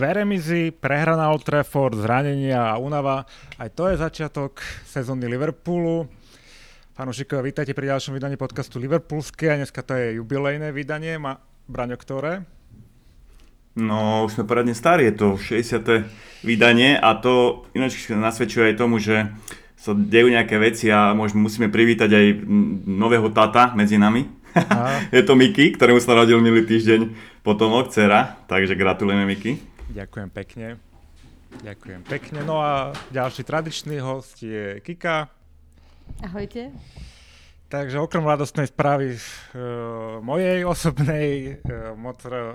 Dve remizy, prehra na Old Trafford, zranenia a únava. Aj to je začiatok sezóny Liverpoolu. Fanúšikovia, vítajte pri ďalšom vydaní podcastu Liverpoolské a dneska to je jubilejné vydanie. Ma, Braňo, ktoré? No, už sme poradne starí, je to 60. vydanie a to ináč nasvedčuje aj tomu, že sa dejú nejaké veci a môžeme, musíme privítať aj nového tata medzi nami. je to Miki, ktorému sa rodil milý týždeň potom dcera, takže gratulujeme Miki. Ďakujem pekne. Ďakujem pekne. No a ďalší tradičný host je Kika. Ahojte. Takže okrem radostnej správy uh, mojej osobnej, uh, moc uh,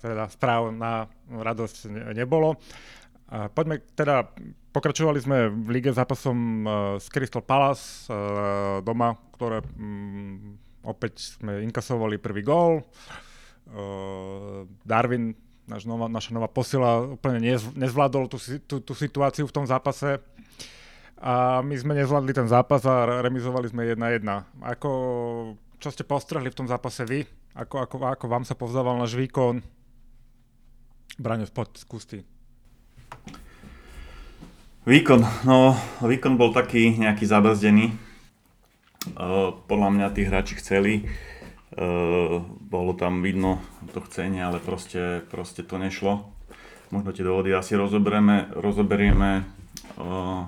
teda správ na radosť ne, nebolo. Uh, poďme teda, pokračovali sme v lige zápasom uh, s Crystal Palace uh, doma, ktoré um, opäť sme inkasovali prvý gól. Uh, Darwin náš nová, naša nová posila úplne nez, nezvládol tú, tú, tú situáciu v tom zápase a my sme nezvládli ten zápas a remizovali sme 1-1. Ako, čo ste postrehli v tom zápase vy? Ako, ako, ako vám sa povzdával náš výkon? Braňo, poď, skús. Výkon, no výkon bol taký nejaký zabrzdený. Uh, podľa mňa tí hráči chceli, bolo tam vidno to chcenie, ale proste, proste to nešlo. Možno tie dôvody asi rozoberieme, rozoberieme uh,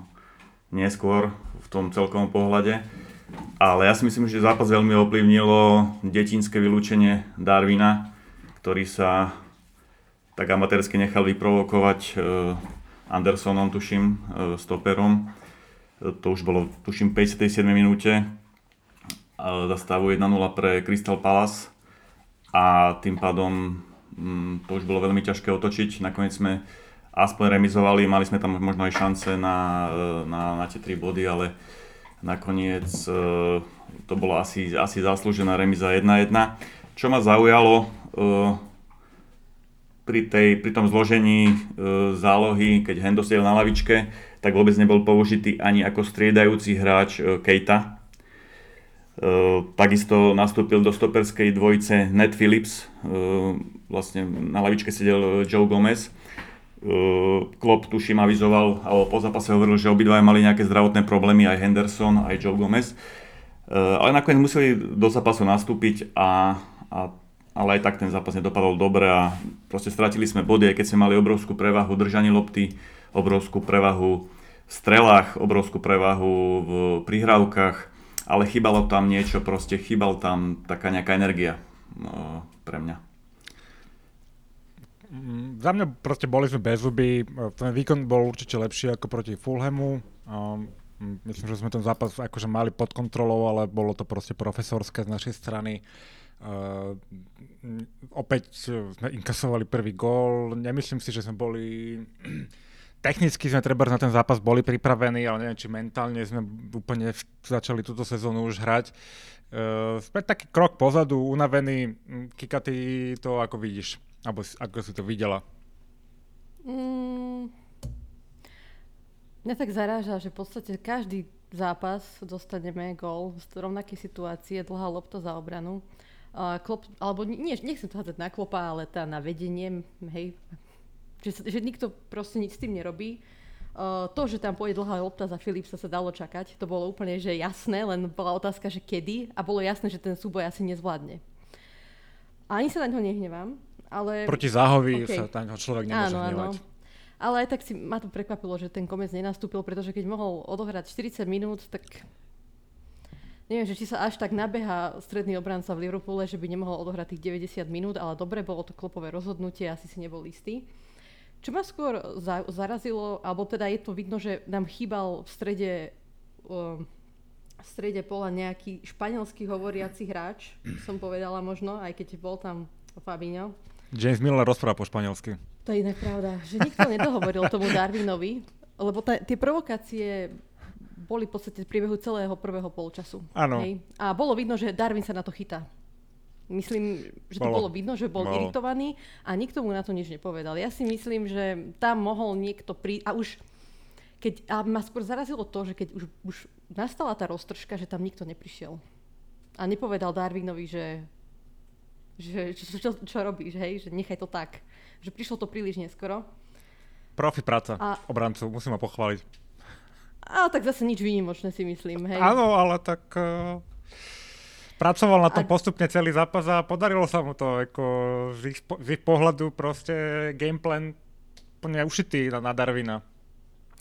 neskôr v tom celkovom pohľade. Ale ja si myslím, že zápas veľmi ovplyvnilo detinské vylúčenie Darwina, ktorý sa tak amatérsky nechal vyprovokovať uh, Andersonom, tuším, stoperom. To už bolo, tuším, 57 minúte za stavu 1-0 pre Crystal Palace a tým pádom mm, to už bolo veľmi ťažké otočiť. Nakoniec sme aspoň remizovali, mali sme tam možno aj šance na, e, na, na tie 3 body, ale nakoniec e, to bolo asi, asi zaslúžená remiza 1-1. Čo ma zaujalo e, pri, tej, pri tom zložení zálohy, keď Hendo na lavičke, tak vôbec nebol použitý ani ako striedajúci hráč Kejta, takisto nastúpil do stoperskej dvojice Ned Phillips, eh, vlastne na lavičke sedel Joe Gomez. Eh, Klopp tuším avizoval, alebo po zápase hovoril, že obidvaja mali nejaké zdravotné problémy, aj Henderson, aj Joe Gomez. Ale nakoniec museli do zápasu nastúpiť, a, a, ale aj tak ten zápas nedopadol dobre a proste stratili sme body, aj keď sme mali obrovskú prevahu držaní lopty, obrovskú prevahu v strelách, obrovskú prevahu v prihrávkach ale chýbalo tam niečo, proste chýbal tam taká nejaká energia no, pre mňa. Mm, za mňa proste boli sme bez zuby, ten výkon bol určite lepší ako proti Fulhamu. Um, myslím, že sme ten zápas akože mali pod kontrolou, ale bolo to proste profesorské z našej strany. Uh, opäť sme inkasovali prvý gól, nemyslím si, že sme boli technicky sme treba na ten zápas boli pripravení, ale neviem, či mentálne sme úplne začali túto sezónu už hrať. Uh, sme taký krok pozadu, unavený. Hm, Kika, ty to ako vidíš? Alebo ako si to videla? Mm, mňa tak zaráža, že v podstate každý zápas dostaneme gól z rovnakej situácie, dlhá lopta za obranu. Uh, klop, alebo nie, nechcem to hádzať na klopa, ale tá na vedenie, hej, že, že nikto proste nič s tým nerobí. Uh, to, že tam pôjde dlhá lopta za Philipsa sa dalo čakať, to bolo úplne že jasné, len bola otázka, že kedy a bolo jasné, že ten súboj asi nezvládne. A ani sa na ňo nehnevám, ale... Proti záhovi okay. sa na ňo človek nemôže áno, hnevať. Áno. Ale aj tak si ma to prekvapilo, že ten komec nenastúpil, pretože keď mohol odohrať 40 minút, tak neviem, že či sa až tak nabeha stredný obranca v Liverpoole, že by nemohol odohrať tých 90 minút, ale dobre, bolo to klopové rozhodnutie, asi si nebol istý. Čo ma skôr za, zarazilo, alebo teda je to vidno, že nám chýbal v strede, um, v strede pola nejaký španielský hovoriaci hráč, som povedala možno, aj keď bol tam Fabinho. James Miller rozpráva po španielsky. To je inak pravda, že nikto nedohovoril tomu Darwinovi, lebo ta, tie provokácie boli v podstate v priebehu celého prvého polčasu. Áno. A bolo vidno, že Darwin sa na to chytá. Myslím, že to bolo, bolo vidno, že bol bolo. iritovaný a nikto mu na to nič nepovedal. Ja si myslím, že tam mohol niekto prísť a už keď, a ma skôr zarazilo to, že keď už, už nastala tá roztržka, že tam nikto neprišiel. A nepovedal Darwinovi, že že čo, čo, čo robíš, hej, že nechaj to tak. Že prišlo to príliš neskoro. Profi práca a... obrancu, musím ho pochváliť. A tak zase nič výnimočné si myslím, hej. Áno, ale tak uh, pracoval na tom a... postupne celý zápas a podarilo sa mu to, ako z ich, z ich pohľadu proste gameplan plne ušitý na, na Darwina.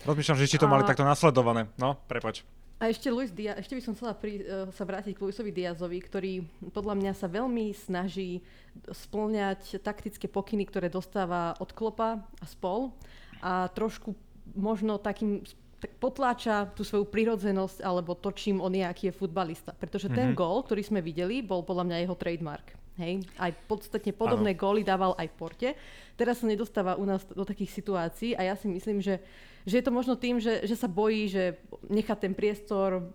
Rozmýšľam, že či to a... mali takto nasledované. No, prepač. A ešte Luis Diaz, ešte by som chcela pri, uh, sa vrátiť k Luisovi Diazovi, ktorý podľa mňa sa veľmi snaží splňať taktické pokyny, ktoré dostáva od Klopa a spol a trošku možno takým tak potláča tú svoju prirodzenosť alebo to, čím on je, aký je futbalista. Pretože mm-hmm. ten mhm. gól, ktorý sme videli, bol podľa mňa jeho trademark. Hej? Aj podstatne podobné ano. góly dával aj v Porte. Teraz sa nedostáva u nás do takých situácií a ja si myslím, že že je to možno tým, že, že sa bojí, že nechá ten priestor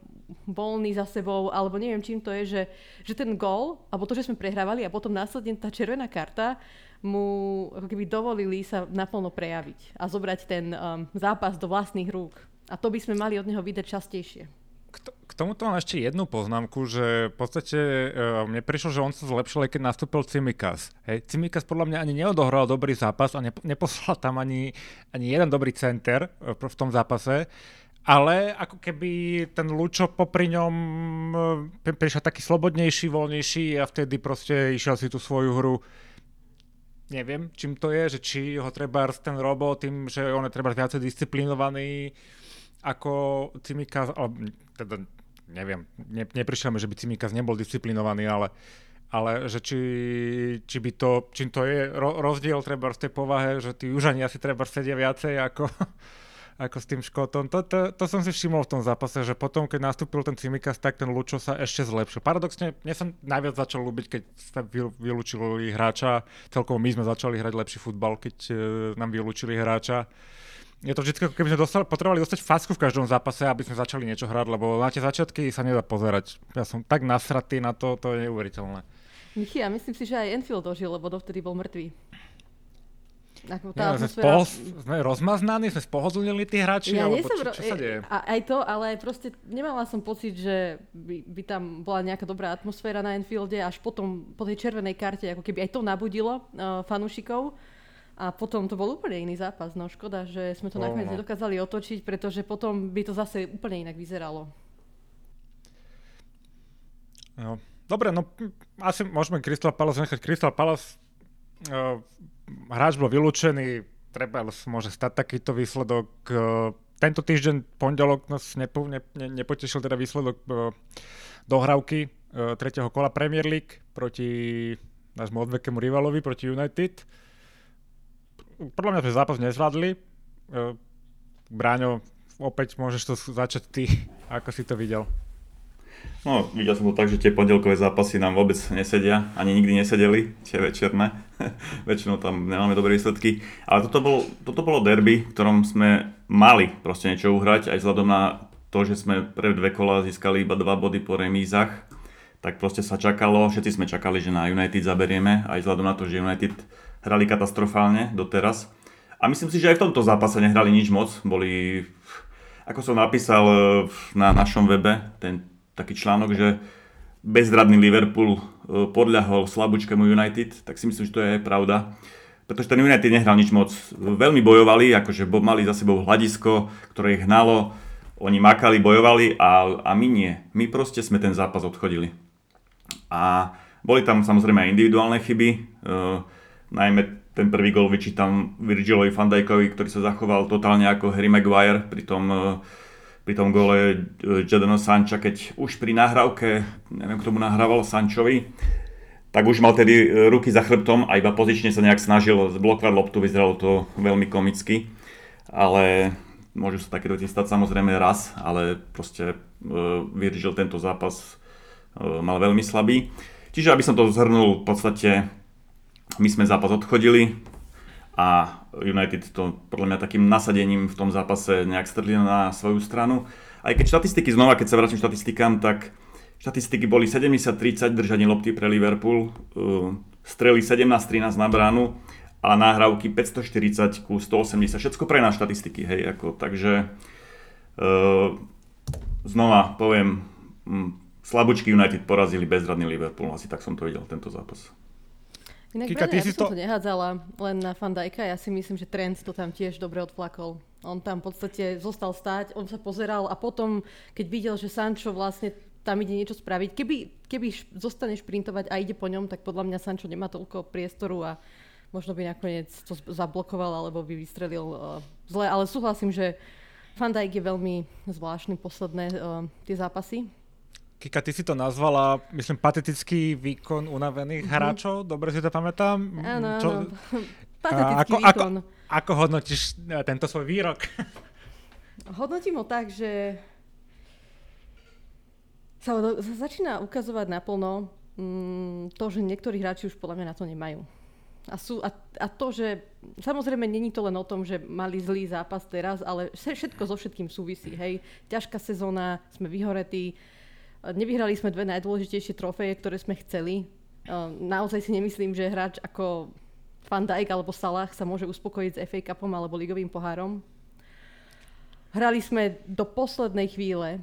voľný za sebou, alebo neviem čím to je, že, že ten gól, alebo to, že sme prehrávali a potom následne tá červená karta mu ako keby dovolili sa naplno prejaviť a zobrať ten um, zápas do vlastných rúk. A to by sme mali od neho vidieť častejšie. K tomuto mám ešte jednu poznámku, že v podstate uh, mne prišlo, že on sa zlepšil, keď nastúpil Cimikas. Hej, Cimikas podľa mňa ani neodohral dobrý zápas a nepo, neposlal tam ani, ani jeden dobrý center uh, v tom zápase. Ale ako keby ten Lučo popri ňom uh, prišiel taký slobodnejší, voľnejší a vtedy proste išiel si tú svoju hru neviem, čím to je, že či ho treba ten robot tým, že on je treba viacej disciplinovaný ako Cimikas, ale teda neviem, ne, neprišiel mi, že by Cimikas nebol disciplinovaný, ale, ale že či, či by to, čím to je ro, rozdiel treba v tej povahe, že tí južani asi treba sedia viacej ako, ako s tým Škotom. To, to, to som si všimol v tom zápase, že potom, keď nastúpil ten Cimikas, tak ten Lučo sa ešte zlepšil. Paradoxne, mne sa najviac začal ľúbiť, keď sa vylúčili hráča. Celkovo my sme začali hrať lepší futbal, keď uh, nám vylúčili hráča je to vždy, ako keby sme dostali, potrebovali dostať facku v každom zápase, aby sme začali niečo hrať, lebo na tie začiatky sa nedá pozerať. Ja som tak nasratý na to, to je neuveriteľné. Michy, ja myslím si, že aj Enfield dožil, lebo dovtedy bol mŕtvý. Ako tá ja, atmosféra... sme, sme rozmaznaní, sme spohodlnili tí hráči, ja alebo čo, čo sa deje? A, aj to, ale proste nemala som pocit, že by, by tam bola nejaká dobrá atmosféra na Enfielde, až potom po tej červenej karte, ako keby aj to nabudilo uh, fanúšikov. A potom to bol úplne iný zápas. No škoda, že sme to oh, nakoniec no. nedokázali otočiť, pretože potom by to zase úplne inak vyzeralo. No. Dobre, no asi môžeme Crystal Palace nechať. Crystal Palace uh, hráč bol vylúčený, treba môže stať takýto výsledok. Uh, tento týždeň, pondelok, nás nepo, ne, ne, nepotešil teda výsledok uh, dohrávky uh, tretieho kola Premier League proti nášmu odvekému rivalovi, proti United podľa mňa sme zápas nezvládli. E, Bráňo, opäť môžeš to začať ty, ako si to videl. No, videl som to tak, že tie pondelkové zápasy nám vôbec nesedia, ani nikdy nesedeli, tie večerné. Väčšinou tam nemáme dobré výsledky. Ale toto, bol, toto bolo derby, v ktorom sme mali proste niečo uhrať, aj vzhľadom na to, že sme pre dve kola získali iba dva body po remízach. Tak proste sa čakalo, všetci sme čakali, že na United zaberieme, aj vzhľadom na to, že United hrali katastrofálne doteraz. A myslím si, že aj v tomto zápase nehrali nič moc. Boli, ako som napísal e, na našom webe, ten taký článok, že bezradný Liverpool e, podľahol slabúčkému United, tak si myslím, že to je pravda. Pretože ten United nehral nič moc. Veľmi bojovali, akože mali za sebou hľadisko, ktoré ich hnalo. Oni makali, bojovali a, a my nie. My proste sme ten zápas odchodili. A boli tam samozrejme aj individuálne chyby. Uh, Najmä ten prvý gol vyčítam Virgilovi van Dijkovi, ktorý sa zachoval totálne ako Harry Maguire pri tom, e, pri tom gole e, Jadona Sancha, keď už pri nahrávke, neviem kto mu nahrával Sančovi, tak už mal tedy e, ruky za chrbtom a iba pozične sa nejak snažil zblokovať loptu, vyzeralo to veľmi komicky. Ale môžu sa takéto stať samozrejme raz, ale proste Virgil tento zápas mal veľmi slabý. Čiže aby som to zhrnul, v podstate my sme zápas odchodili a United to podľa mňa takým nasadením v tom zápase nejak strhli na svoju stranu. Aj keď štatistiky znova, keď sa vrátim štatistikám, tak štatistiky boli 70-30 držanie lopty pre Liverpool, uh, strely 17-13 na bránu a náhrávky 540 ku 180, všetko pre nás štatistiky, hej, ako, takže uh, znova poviem, um, slabúčky United porazili bezradný Liverpool, asi tak som to videl tento zápas. Inak Kika, ty ja si to... to nehádzala len na Fandajka, ja si myslím, že Trent to tam tiež dobre odflakol. On tam v podstate zostal stáť, on sa pozeral a potom, keď videl, že Sancho vlastne tam ide niečo spraviť, keby, keby zostane šprintovať a ide po ňom, tak podľa mňa Sancho nemá toľko priestoru a možno by nakoniec to zablokoval alebo by vystrelil uh, zle, ale súhlasím, že Fandajk je veľmi zvláštny posledné uh, tie zápasy Kika, ty si to nazvala, myslím, patetický výkon unavených mm-hmm. hráčov, dobre si to pamätám? Áno, Čo... áno. Patetický ako, výkon. Ako, ako hodnotíš e, tento svoj výrok? Hodnotím ho tak, že sa začína ukazovať naplno mm, to, že niektorí hráči už podľa mňa na to nemajú. A, sú, a, a to, že samozrejme není to len o tom, že mali zlý zápas teraz, ale všetko so všetkým súvisí. Hej. Ťažká sezóna, sme vyhoretí, Nevyhrali sme dve najdôležitejšie trofeje, ktoré sme chceli. Naozaj si nemyslím, že hráč ako Van Dijk alebo Salah sa môže uspokojiť s FA Cupom alebo ligovým pohárom. Hrali sme do poslednej chvíle.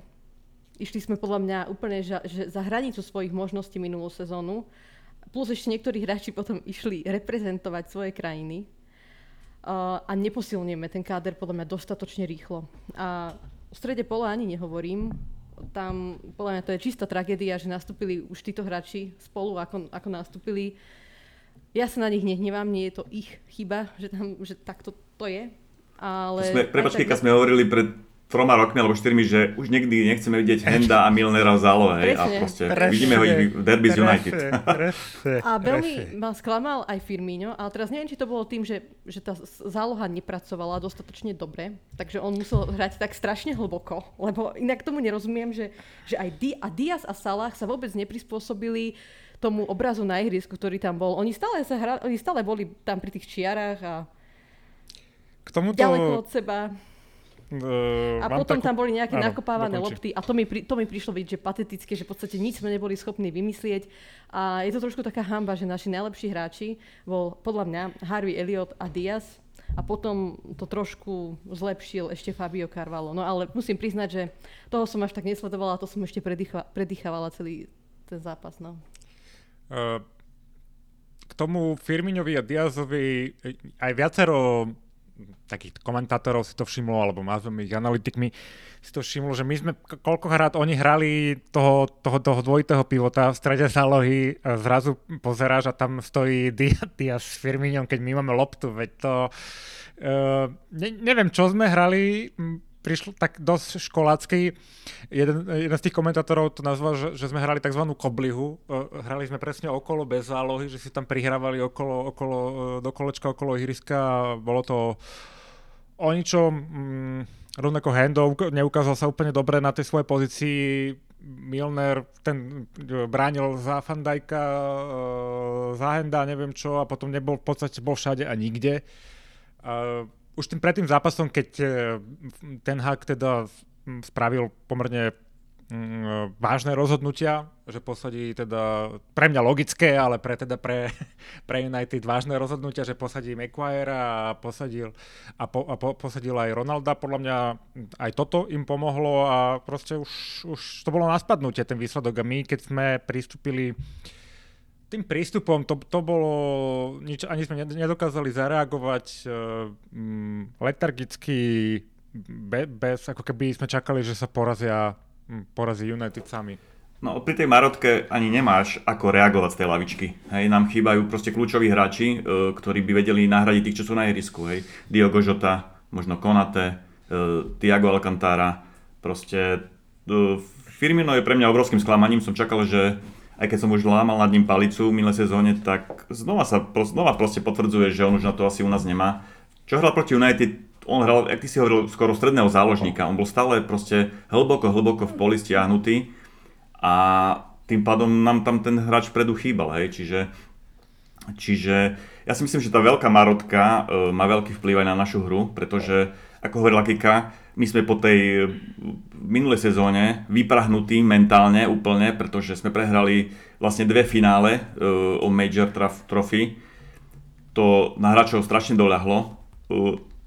Išli sme podľa mňa úplne že, že za hranicu svojich možností minulú sezónu. Plus ešte niektorí hráči potom išli reprezentovať svoje krajiny. Uh, a neposilňujeme ten káder podľa mňa dostatočne rýchlo. A v strede pola ani nehovorím tam podľa mňa to je čistá tragédia, že nastúpili už títo hráči spolu, ako, ako nastúpili. Ja sa na nich nehnevám, nie je to ich chyba, že, tam, že takto to je. Ale... Sme, prepačky, keď sme hovorili pred troma rokmi alebo štyrmi, že už nikdy nechceme vidieť Henda a Milnera v zálohe. Hej, a proste presne, vidíme ho ich v Derby z United. Presne, a veľmi ma sklamal aj Firmino, ale teraz neviem, či to bolo tým, že, že tá záloha nepracovala dostatočne dobre, takže on musel hrať tak strašne hlboko, lebo inak tomu nerozumiem, že, že aj Di- a Diaz a Salah sa vôbec neprispôsobili tomu obrazu na ihrisku, ktorý tam bol. Oni stále, sa hra, oni stále boli tam pri tých čiarách a K tomuto... ďaleko od seba. Uh, a potom takú... tam boli nejaké áno, nakopávané dokončí. lopty a to mi, pri, to mi prišlo byť, že patetické, že v podstate nič sme neboli schopní vymyslieť a je to trošku taká hamba, že naši najlepší hráči bol podľa mňa Harvey Elliot a Diaz a potom to trošku zlepšil ešte Fabio Carvalho. No ale musím priznať, že toho som až tak nesledovala, to som ešte predýchávala celý ten zápas. No. Uh, k tomu Firminovi a Diazovi aj viacero takých komentátorov si to všimlo, alebo nazveme ich analytikmi, si to všimlo, že my sme koľkokrát oni hrali toho, toho, toho dvojitého pivota v strede zálohy, zrazu pozeráš a tam stojí Diaz s Firminiom, keď my máme loptu, veď to... Uh, ne, neviem, čo sme hrali, prišlo tak dosť školácky. Jeden, jeden z tých komentátorov to nazval, že, že sme hrali tzv. koblihu. Hrali sme presne okolo bez zálohy, že si tam prihrávali okolo, okolo, do kolečka okolo ihriska a bolo to o ničom. Mm, rovnako Hendov neukázal sa úplne dobre na tej svojej pozícii. Milner ten e, bránil za Fandajka, e, za Henda, neviem čo, a potom nebol v podstate bol všade a nikde už tým pred tým zápasom, keď e, ten hak teda spravil pomerne vážne rozhodnutia, že posadí teda pre mňa logické, ale pre teda pre, pre United vážne rozhodnutia, že posadí Maguire a posadil, a, po, a po, posadil aj Ronalda. Podľa mňa aj toto im pomohlo a proste už, už to bolo na spadnutie ten výsledok a my keď sme pristúpili uh, tým prístupom to, to bolo, nič, ani sme nedokázali zareagovať uh, letargicky, be, bez, ako keby sme čakali, že sa porazia, porazí United sami. No pri tej Marotke ani nemáš ako reagovať z tej lavičky. Hej, nám chýbajú proste kľúčoví hráči, uh, ktorí by vedeli nahradiť tých, čo sú na ihrisku. Hej. Diogo Jota, možno Konate, uh, Tiago Alcantara. Proste uh, Firmino je pre mňa obrovským sklamaním. Som čakal, že aj keď som už lámal nad ním palicu v minulé sezóne, tak znova sa znova proste potvrdzuje, že on už na to asi u nás nemá. Čo hral proti United, on hral, jak ty si hovoril, skoro stredného záložníka. On bol stále proste hlboko, hlboko v poli stiahnutý a tým pádom nám tam ten hráč vpredu chýbal, hej, čiže Čiže ja si myslím, že tá veľká marotka e, má veľký vplyv aj na našu hru, pretože, ako hovorila Kika, my sme po tej minulej sezóne vyprahnutí mentálne úplne, pretože sme prehrali vlastne dve finále uh, o Major Trophy. To na hráčov strašne doľahlo.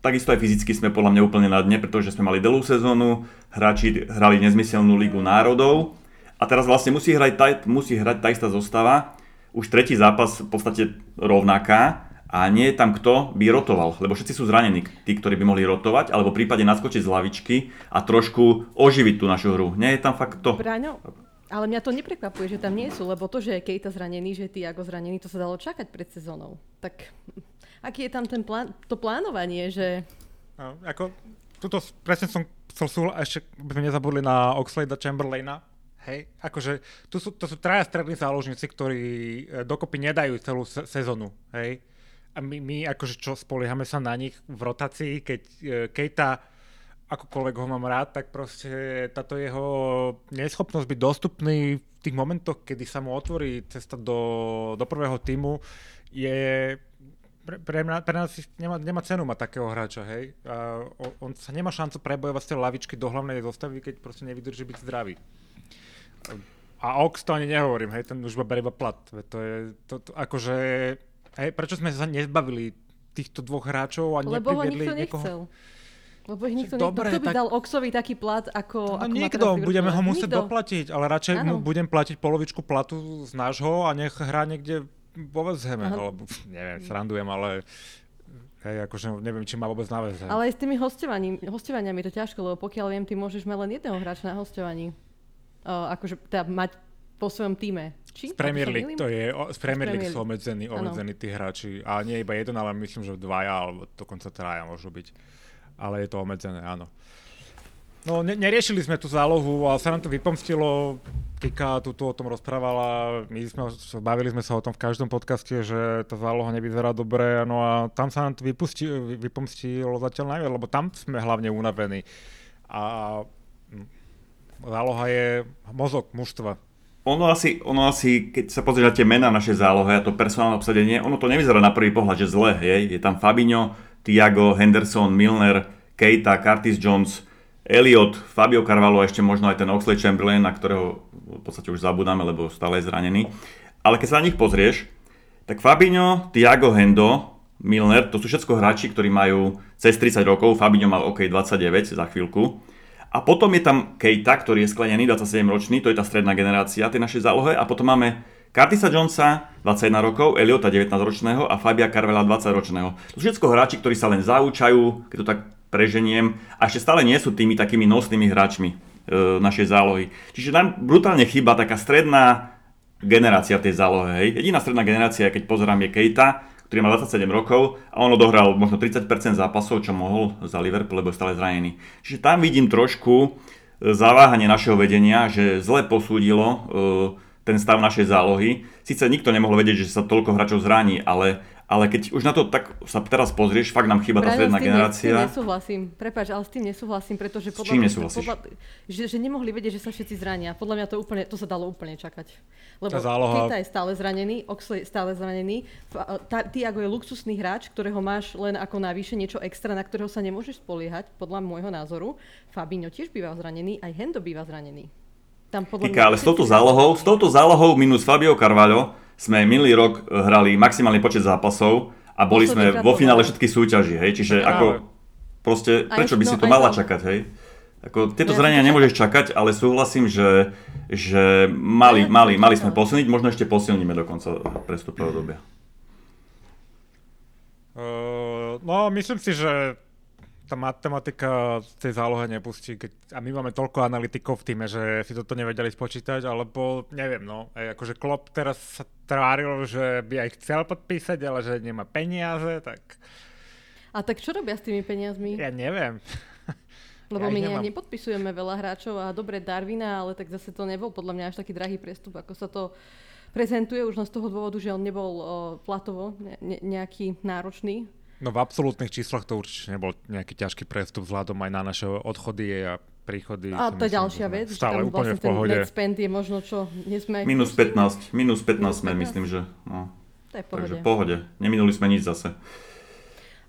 Takisto aj fyzicky sme podľa mňa úplne na dne, pretože sme mali dlhú sezónu, hráči hrali nezmyselnú ligu národov a teraz vlastne musí hrať tá, musí hrať tá istá zostava už tretí zápas v podstate rovnaká a nie je tam kto by rotoval, lebo všetci sú zranení, tí, ktorí by mohli rotovať, alebo v prípade naskočiť z lavičky a trošku oživiť tú našu hru. Nie je tam fakt to. Braňo, ale mňa to neprekvapuje, že tam nie sú, lebo to, že je Kejta zranený, že je Tiago zranený, to sa dalo čakať pred sezónou. Tak aký je tam ten plán, to plánovanie, že... No, ako, tuto presne som chcel súhla, ešte by sme nezabudli na Oxlade Chamberlaina, Hej, akože tu sú, to sú traja strední záložníci, ktorí e, dokopy nedajú celú se- sezónu, hej. A my, my akože čo, spoliehame sa na nich v rotácii, keď uh, Kejta akokoľvek ho mám rád, tak proste táto jeho neschopnosť byť dostupný v tých momentoch, kedy sa mu otvorí cesta do, do prvého týmu, je pre, pre, mňa, pre nás nemá, nemá cenu mať takého hráča, hej. A on sa nemá šancu prebojovať z tej lavičky do hlavnej zostavy, keď proste nevydrží byť zdravý. A Ox to ani nehovorím, hej, ten už berie iba plat. To je, to, to, akože, hej, prečo sme sa nezbavili týchto dvoch hráčov a Lebo ho nepriviedli nikto niekoho? nechcel. Lebo ich nikto Dobre, nechcel. Kto by tak- dal Oxovi taký plat, ako, No ako nikto, budeme ho musieť Nikto. doplatiť, ale radšej mu Áno. budem platiť polovičku platu z nášho a nech hrá niekde vo Aha. alebo neviem, srandujem, ale hej, akože neviem, či má vôbec Ham. Ale aj s tými je to ťažko, lebo pokiaľ viem, ty môžeš mať len jedného hráča na hosťovaní. Uh, akože teda mať po svojom týme. Či? Z Premier League to je, o, z Premier League sú obmedzení, obmedzení tí hráči. A nie iba jeden, ale myslím, že dvaja, alebo dokonca traja môžu byť. Ale je to obmedzené, áno. No, ne, neriešili sme tú zálohu, ale sa nám to vypomstilo. Kika tu, tu o tom rozprávala, my sme, bavili sme sa o tom v každom podcaste, že tá záloha nevyzerá dobre, no a tam sa nám to vypusti, vy- vypomstilo zatiaľ najviac, lebo tam sme hlavne unavení. A záloha je mozog mužstva. Ono asi, ono asi, keď sa pozrieš na tie mená našej zálohy a to personálne obsadenie, ono to nevyzerá na prvý pohľad, že zle, je, je tam Fabinho, Thiago, Henderson, Milner, Keita, Curtis Jones, Elliot, Fabio Carvalho a ešte možno aj ten Oxley Chamberlain, na ktorého v podstate už zabudáme, lebo stále je zranený. Ale keď sa na nich pozrieš, tak Fabinho, Thiago, Hendo, Milner, to sú všetko hráči, ktorí majú cez 30 rokov, Fabinho mal OK 29 za chvíľku. A potom je tam Keita, ktorý je sklenený, 27 ročný, to je tá stredná generácia tej našej zálohe. A potom máme Curtisa Jonesa, 21 rokov, Eliota 19 ročného a Fabia Carvela 20 ročného. To sú všetko hráči, ktorí sa len zaučajú, keď to tak preženiem, a ešte stále nie sú tými takými nosnými hráčmi e, našej zálohy. Čiže nám brutálne chýba taká stredná generácia tej zálohe. Hej. Jediná stredná generácia, keď pozerám, je Keita, ktorý má 27 rokov a on odohral možno 30% zápasov, čo mohol za Liverpool, lebo je stále zranený. Čiže tam vidím trošku e, zaváhanie našeho vedenia, že zle posúdilo e, ten stav našej zálohy. Sice nikto nemohol vedieť, že sa toľko hráčov zraní, ale, ale keď už na to tak sa teraz pozrieš, fakt nám chýba tá stredná s generácia. S tým nesúhlasím. Prepač, ale s tým nesúhlasím, pretože podľa čím nesúhlasíš? Podľa, že, že nemohli vedieť, že sa všetci zrania. Podľa mňa to úplne, to sa dalo úplne čakať. Lebo Tá záloha- Keita je stále zranený, Oxley je stále zranený, Tiago je luxusný hráč, ktorého máš len ako navyše niečo extra, na ktorého sa nemôžeš spoliehať, podľa môjho názoru. Fabinho tiež býva zranený, aj Hendo býva zranený. Tam podľa Kika, ale s touto zálohou, s touto zálohou minus Fabio Carvalho sme minulý rok eh, hrali maximálny počet zápasov a boli sme vo finále všetkých súťaží, hej, čiže Áno. ako proste, prečo by si no, to mala čakať, hej? Ako, tieto zranenia nemôžeš čakať, ale súhlasím, že, že mali, mali, mali sme posilniť, možno ešte posilníme do konca prestupového dobia. Uh, no, myslím si, že tá matematika z tej zálohe nepustí, keď, a my máme toľko analytikov v týme, že si toto nevedeli spočítať, alebo neviem, no, aj akože Klopp teraz sa tváril, že by aj chcel podpísať, ale že nemá peniaze, tak A tak čo robia s tými peniazmi? ja neviem. Lebo Ja my nemám. nepodpisujeme veľa hráčov a dobre Darwina, ale tak zase to nebol podľa mňa až taký drahý prestup, ako sa to prezentuje už len z toho dôvodu, že on nebol o, platovo ne, ne, nejaký náročný. No v absolútnych číslach to určite nebol nejaký ťažký prestup vzhľadom aj na naše odchody a príchody. A to je ďalšia vec, že Stále tam úplne vlastne v ten pohode. net spend je možno čo, nie sme... Minus 15, minus 15 sme, 15? myslím, že. No. To je v pohode. Takže v pohode. Neminuli sme nič zase.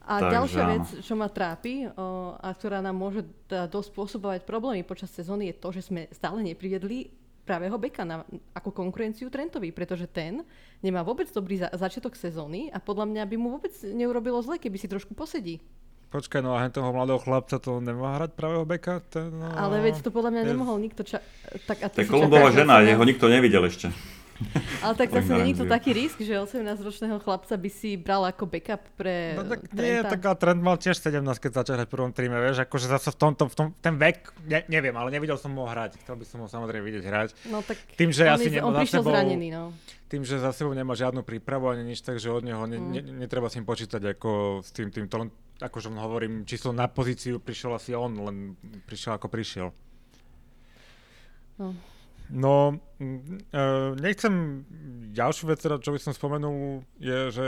A Takže ďalšia áno. vec, čo ma trápi o, a ktorá nám môže teda dosť spôsobovať problémy počas sezóny, je to, že sme stále nepriviedli pravého beka na, ako konkurenciu Trentovi, pretože ten nemá vôbec dobrý za, začiatok sezóny a podľa mňa by mu vôbec neurobilo zle, keby si trošku posedí. Počkaj, no a toho mladého chlapca to nemá hrať pravého beka? Ten, no, Ale veď to podľa mňa je- nemohol nikto ča- tak, a ty Kolumbová čakáš, že žena, jeho nikto nevidel ešte. Ale tak zase není to taký risk, že 18-ročného chlapca by si bral ako backup pre no, tak Trenta? Nie, tak Trent mal tiež 17, keď začal hrať v prvom tríme, vieš, akože zase v tomto, v tom, ten vek, ne, neviem, ale nevidel som ho hrať, chcel by som ho samozrejme vidieť hrať. No tak tým, že on, asi je, on prišiel sebou, zranený, no. Tým, že za sebou nemá žiadnu prípravu ani nič, takže od neho ne, mm. ne, netreba si počítať ako s tým, tým to len, akože hovorím, číslo na pozíciu prišiel asi on, len prišiel ako prišiel. No. No, uh, nechcem, ďalšiu vec, teda, čo by som spomenul, je, že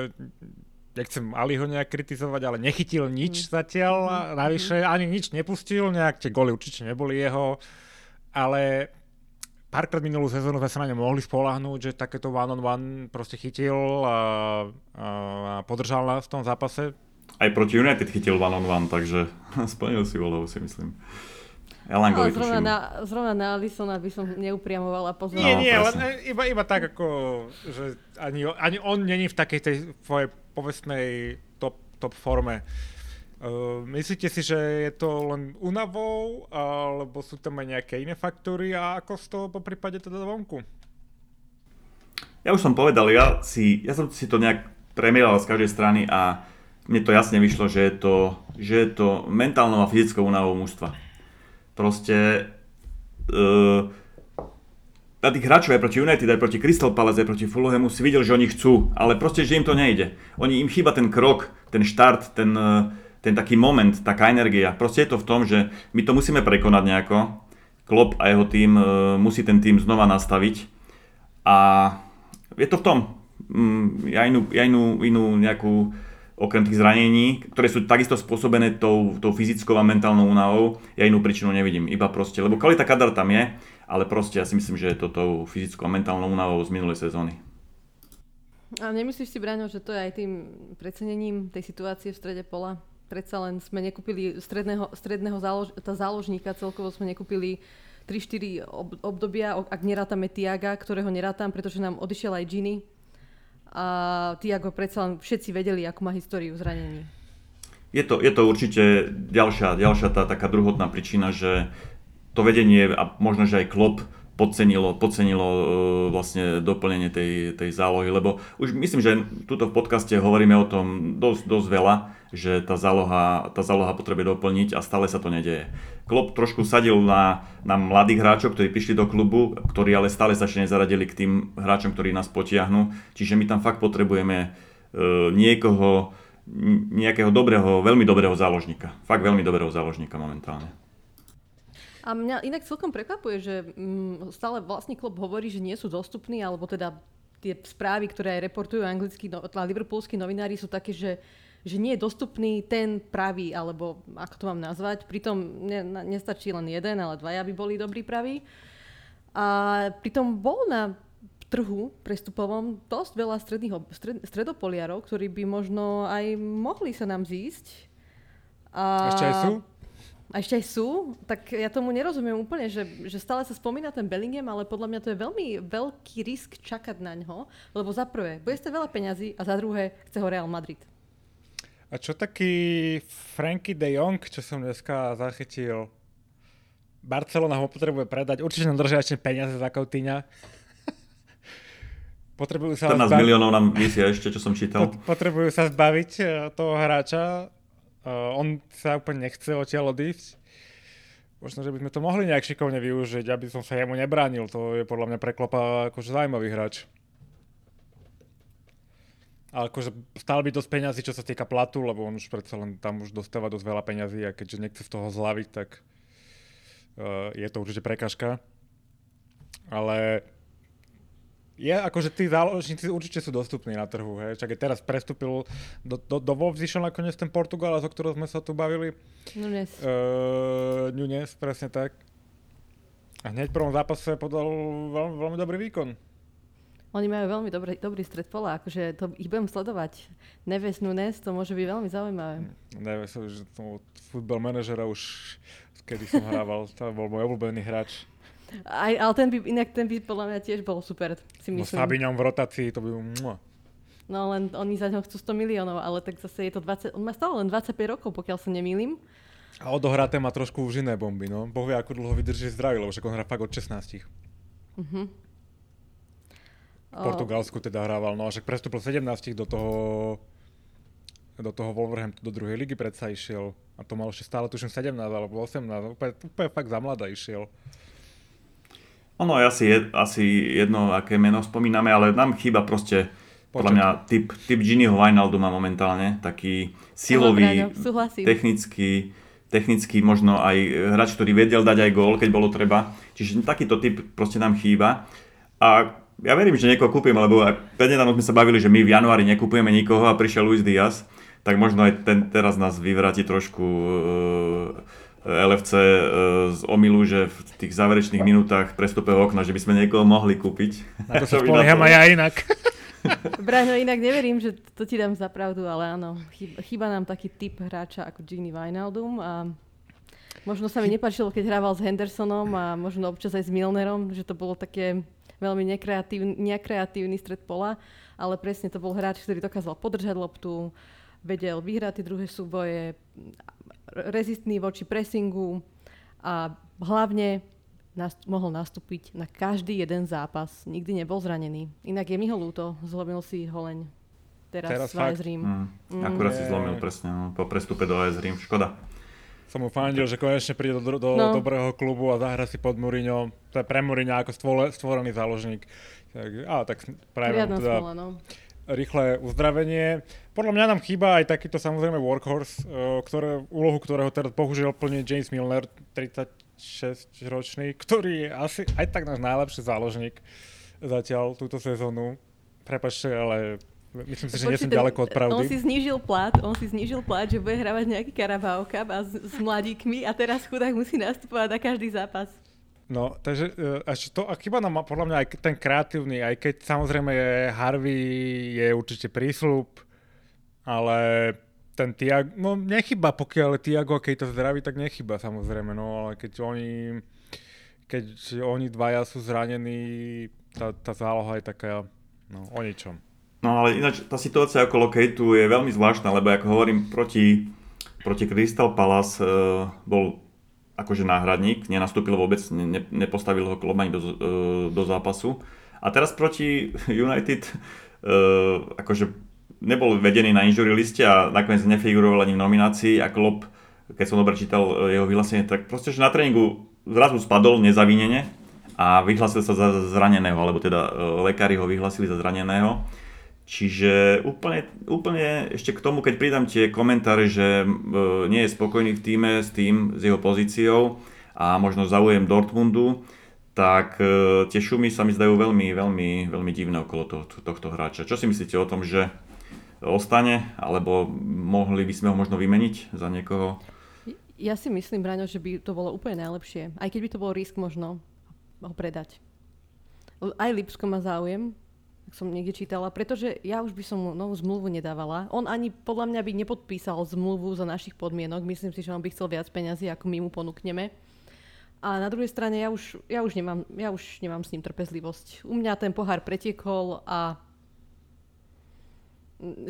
nechcem Aliho nejak kritizovať, ale nechytil nič mm. zatiaľ, mm. navyše ani nič nepustil, nejak tie goly určite neboli jeho, ale párkrát minulú sezónu sme sa na ňom mohli spolahnúť, že takéto one-on-one proste chytil a, a, a podržal nás v tom zápase. Aj proti United chytil one-on-one, takže splnil si úlohu si myslím. Elangovi no, zrovna, na, zrovna na Alisona by som neupriamovala pozor. Nie, nie, len iba, iba tak ako, že ani, ani on není v takej tej svojej povestnej top, top forme. Uh, myslíte si, že je to len únavou, alebo sú tam aj nejaké iné faktory a ako z toho po prípade teda vonku? Ja už som povedal, ja, si, ja som si to nejak premieral z každej strany a mne to jasne vyšlo, že je to, že je to mentálnou a fyzickou únavou mužstva proste uh, na tých hráčov aj proti United, aj proti Crystal Palace, aj proti Fulhamu si videl, že oni chcú, ale proste, že im to nejde. Oni, im chýba ten krok, ten štart, ten, ten taký moment, taká energia. Proste je to v tom, že my to musíme prekonať nejako. Klopp a jeho tým uh, musí ten tým znova nastaviť. A je to v tom. Mm, ja inú, ja inú, inú nejakú okrem tých zranení, ktoré sú takisto spôsobené tou, tou fyzickou a mentálnou únavou, ja inú príčinu nevidím. Iba proste, lebo kvalita kadar tam je, ale proste ja si myslím, že je to tou fyzickou a mentálnou únavou z minulej sezóny. A nemyslíš si, Braňo, že to je aj tým precenením tej situácie v strede pola? Predsa len sme nekúpili stredného, stredného zálož, tá záložníka, celkovo sme nekúpili 3-4 obdobia, ak nerátame Tiaga, ktorého nerátam, pretože nám odišiel aj Gini, a Tiago predsa len všetci vedeli, ako má históriu zranení. Je to, je to určite ďalšia, ďalšia tá taká druhotná príčina, že to vedenie a možno, že aj klop podcenilo, podcenilo uh, vlastne doplnenie tej, tej zálohy, lebo už myslím, že tuto v podcaste hovoríme o tom dosť, dosť veľa, že tá záloha, tá záloha potrebuje doplniť a stále sa to nedeje. Klopp trošku sadil na, na mladých hráčov, ktorí prišli do klubu, ktorí ale stále sa ešte nezaradili k tým hráčom, ktorí nás potiahnu. Čiže my tam fakt potrebujeme uh, niekoho, nejakého dobrého, veľmi dobrého záložníka. Fakt veľmi dobrého záložníka momentálne. A mňa inak celkom prekvapuje, že mm, stále vlastný klub hovorí, že nie sú dostupní, alebo teda tie správy, ktoré aj reportujú anglickí, no, teda liverpoolskí novinári sú také, že že nie je dostupný ten pravý, alebo ako to mám nazvať. Pritom ne, nestačí len jeden, ale dvaja by boli dobrí praví. A pritom bol na trhu prestupovom dosť veľa stredných, stred, stredopoliarov, ktorí by možno aj mohli sa nám zísť. A... Ešte aj sú? A ešte aj sú, tak ja tomu nerozumiem úplne, že, že stále sa spomína ten Bellingham, ale podľa mňa to je veľmi veľký risk čakať na ňo, lebo za prvé, bude ste veľa peňazí a za druhé chce ho Real Madrid. A čo taký Franky de Jong, čo som dneska zachytil? Barcelona ho potrebuje predať, určite nám držia ešte peniaze za Coutinha. Potrebujú sa 14 zbaviť... miliónov nám vysia ešte, čo som čítal. Potrebujú sa zbaviť eh, toho hráča Uh, on sa úplne nechce odtiaľ odísť. Možno, že by sme to mohli nejak šikovne využiť, aby som sa jemu nebránil. To je podľa mňa preklopa akože zaujímavý hráč. Ale akože stále by dosť peňazí, čo sa týka platu, lebo on už predsa len tam už dostáva dosť veľa peňazí a keďže nechce z toho zlaviť, tak uh, je to určite prekažka. Ale je, akože tí záložníci určite sú dostupní na trhu, hej. Čak je teraz prestúpil do, do, do Wolves išiel nakoniec ten Portugal, o ktorom sme sa tu bavili. Nunes. Uh, Nunes, presne tak. A hneď v prvom zápase podal veľmi, veľmi dobrý výkon. Oni majú veľmi dobrý, dobrý stred pola, akože to ich budem sledovať. Neves Nunes, to môže byť veľmi zaujímavé. Neves, že to futbal manažera už, kedy som hrával, to bol môj obľúbený hráč. Aj, ale ten by, inak ten by podľa mňa tiež bol super, si no myslím. No Sabiňom v rotácii, to by... Mua. No len oni za ňo chcú 100 miliónov, ale tak zase je to 20, on má stále len 25 rokov, pokiaľ sa nemýlim. A odohraté má trošku už iné bomby, no. Boh vie, ako dlho vydrží zdravý, lebo však on hrá fakt od 16. Uh-huh. V Portugalsku teda hrával, no a však prestúpil 17 do toho do toho Wolverhampton do druhej ligy predsa išiel a to mal ešte stále tuším 17 alebo 18, úplne, úplne fakt za mladá išiel. Ono je asi, asi jedno, aké meno spomíname, ale nám chýba proste podľa mňa typ, typ Ginnyho Wijnalduma momentálne, taký silový, technický, technicky možno aj hráč, ktorý vedel dať aj gól, keď bolo treba. Čiže takýto typ proste nám chýba. A ja verím, že niekoho kúpim, lebo prednedávno sme sa bavili, že my v januári nekúpujeme nikoho a prišiel Luis Diaz, tak možno aj ten teraz nás vyvráti trošku uh, e, LFC uh, e, z omilu, že v tých záverečných minútach prestupého okna, že by sme niekoho mohli kúpiť. Na to sa spolieham aj ja inak. Braňo, inak neverím, že to ti dám za pravdu, ale áno, chýba, chýba nám taký typ hráča ako Gini Wijnaldum a možno sa mi nepačilo, keď hrával s Hendersonom a možno občas aj s Milnerom, že to bolo také veľmi nekreatívny, nekreatívny stred pola, ale presne to bol hráč, ktorý dokázal podržať loptu, vedel vyhrať tie druhé súboje, rezistný voči pressingu a hlavne nast- mohol nastúpiť na každý jeden zápas. Nikdy nebol zranený. Inak je mi ho ľúto, zlomil si holeň teraz, teraz v AS Rím. Mm. Mm. Akurát si zlomil presne, no, po prestupe do AS Rím. Škoda. Som mu fandil, že konečne príde do, do no. dobrého klubu a zahra si pod Mourinho. To je pre Mourinho ako stvorený záložník. Tak, á, tak prajem teda smola, no. rýchle uzdravenie. Podľa mňa nám chýba aj takýto samozrejme workhorse, e, ktoré, úlohu ktorého teraz bohužiaľ plní James Milner, 30 6-ročný, ktorý je asi aj tak náš najlepší záložník zatiaľ túto sezónu. Prepačte, ale myslím si, že nie som ďaleko od pravdy. On si znížil plat, on si znížil plat, že bude hravať nejaký Carabao Cup a s, s mladíkmi a teraz chudák musí nastupovať na každý zápas. No, takže až to, a chyba nám podľa mňa aj ten kreatívny, aj keď samozrejme je Harvey je určite prísľub, ale ten Tiago, no nechyba, pokiaľ Tiago, keď to zdraví, tak nechyba samozrejme, no ale keď oni, keď oni dvaja sú zranení, tá, tá záloha je taká, no o ničom. No ale ináč tá situácia okolo Kejtu je veľmi zvláštna, lebo ako hovorím, proti, proti Crystal Palace uh, bol akože náhradník, nenastúpil vôbec, ne, nepostavil ho klub ani do, uh, do zápasu. A teraz proti United uh, akože nebol vedený na injury liste a nakoniec nefiguroval ani v nominácii a Klopp, keď som dobre čítal e, jeho vyhlásenie, tak proste, že na tréningu zrazu spadol nezavinene a vyhlásil sa za zraneného, alebo teda e, lekári ho vyhlásili za zraneného. Čiže úplne, úplne ešte k tomu, keď pridám tie komentáre, že e, nie je spokojný v týme s tým, s jeho pozíciou a možno zaujem Dortmundu, tak tie šumy sa mi zdajú veľmi, veľmi, veľmi divné okolo tohto, tohto hráča. Čo si myslíte o tom, že ostane, alebo mohli by sme ho možno vymeniť za niekoho? Ja si myslím, Braňo, že by to bolo úplne najlepšie. Aj keď by to bol risk možno ho predať. Aj Lipsko má záujem, som niekde čítala, pretože ja už by som mu novú zmluvu nedávala. On ani podľa mňa by nepodpísal zmluvu za našich podmienok. Myslím si, že on by chcel viac peňazí, ako my mu ponúkneme. A na druhej strane ja už, ja už, nemám, ja už nemám s ním trpezlivosť. U mňa ten pohár pretiekol a